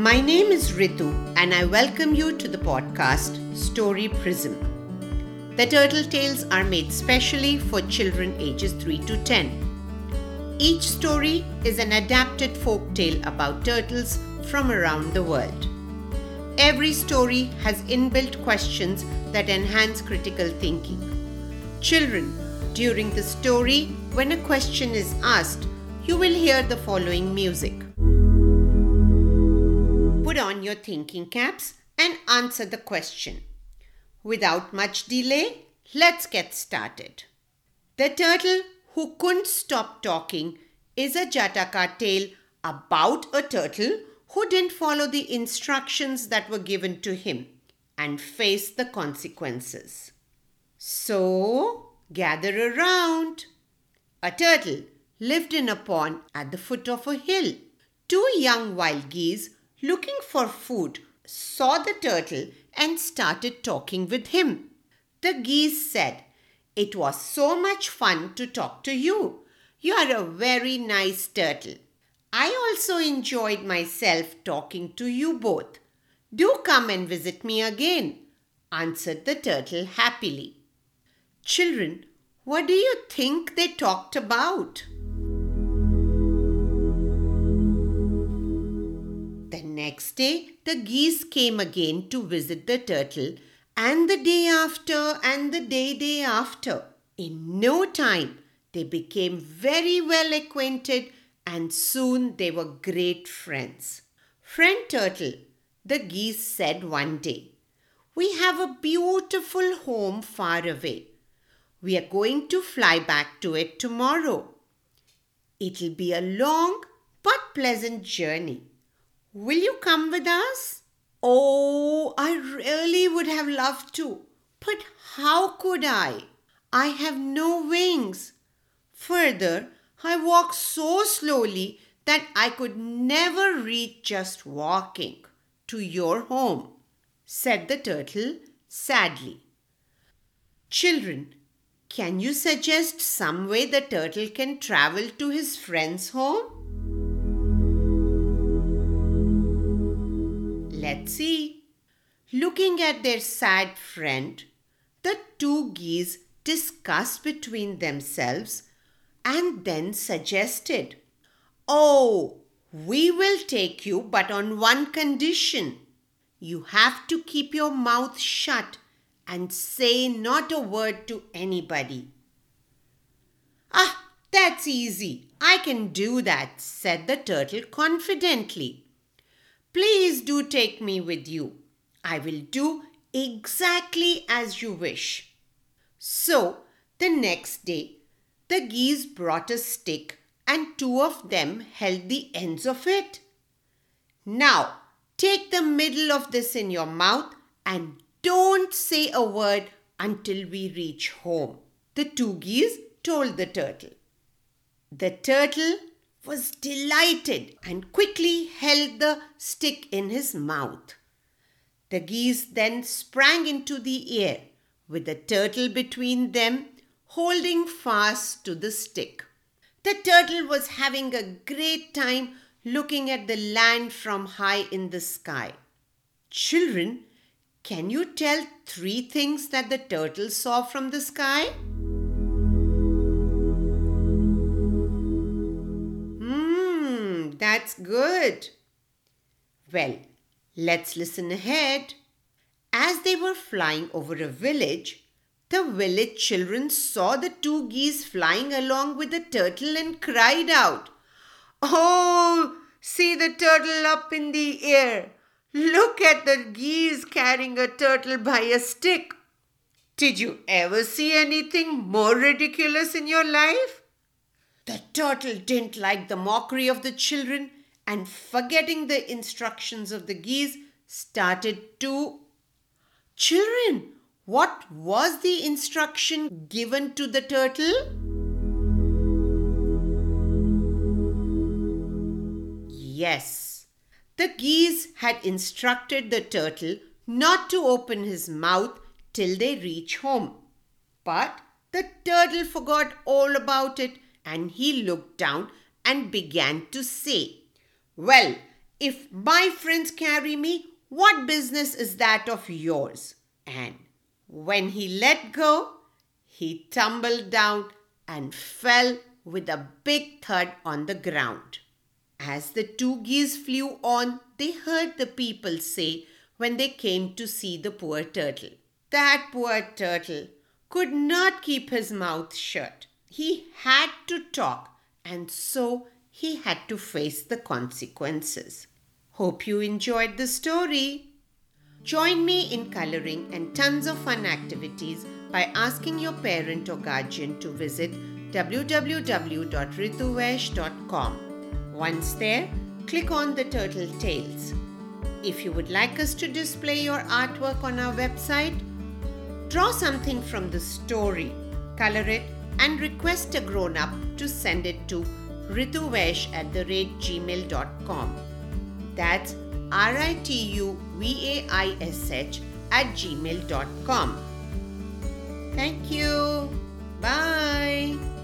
My name is Ritu, and I welcome you to the podcast Story Prism. The Turtle Tales are made specially for children ages 3 to 10. Each story is an adapted folk tale about turtles from around the world. Every story has inbuilt questions that enhance critical thinking. Children, during the story, when a question is asked, you will hear the following music. Put on your thinking caps and answer the question. Without much delay, let's get started. The turtle who couldn't stop talking is a Jataka tale about a turtle who didn't follow the instructions that were given to him and faced the consequences. So, gather around. A turtle lived in a pond at the foot of a hill. Two young wild geese looking for food, saw the turtle and started talking with him. The geese said, It was so much fun to talk to you. You are a very nice turtle. I also enjoyed myself talking to you both. Do come and visit me again, answered the turtle happily. Children, what do you think they talked about? Next day, the geese came again to visit the turtle, and the day after, and the day day after. In no time, they became very well acquainted, and soon they were great friends. Friend Turtle, the geese said one day, We have a beautiful home far away. We are going to fly back to it tomorrow. It'll be a long but pleasant journey. Will you come with us? Oh, I really would have loved to. But how could I? I have no wings. Further, I walk so slowly that I could never reach just walking to your home, said the turtle sadly. Children, can you suggest some way the turtle can travel to his friend's home? See. Looking at their sad friend, the two geese discussed between themselves and then suggested, Oh, we will take you, but on one condition. You have to keep your mouth shut and say not a word to anybody. Ah, that's easy. I can do that, said the turtle confidently. Please do take me with you. I will do exactly as you wish. So, the next day, the geese brought a stick and two of them held the ends of it. Now, take the middle of this in your mouth and don't say a word until we reach home. The two geese told the turtle. The turtle was delighted and quickly held the stick in his mouth. The geese then sprang into the air with the turtle between them, holding fast to the stick. The turtle was having a great time looking at the land from high in the sky. Children, can you tell three things that the turtle saw from the sky? That's good. Well, let's listen ahead. As they were flying over a village, the village children saw the two geese flying along with the turtle and cried out, Oh, see the turtle up in the air. Look at the geese carrying a turtle by a stick. Did you ever see anything more ridiculous in your life? The turtle didn't like the mockery of the children and, forgetting the instructions of the geese, started to. Children, what was the instruction given to the turtle? Yes, the geese had instructed the turtle not to open his mouth till they reach home. But the turtle forgot all about it and he looked down and began to say, Well, If my friends carry me, what business is that of yours? And when he let go, he tumbled down and fell with a big thud on the ground. As the two geese flew on, they heard the people say when they came to see the poor turtle. That poor turtle could not keep his mouth shut. He had to talk, and so he had to face the consequences. Hope you enjoyed the story. Join me in coloring and tons of fun activities by asking your parent or guardian to visit www.rituvaish.com. Once there, click on the turtle tales. If you would like us to display your artwork on our website, draw something from the story, color it, and request a grown up to send it to rituvaish at the rate gmail.com. That's R I T U V A I S H at gmail.com. Thank you. Bye.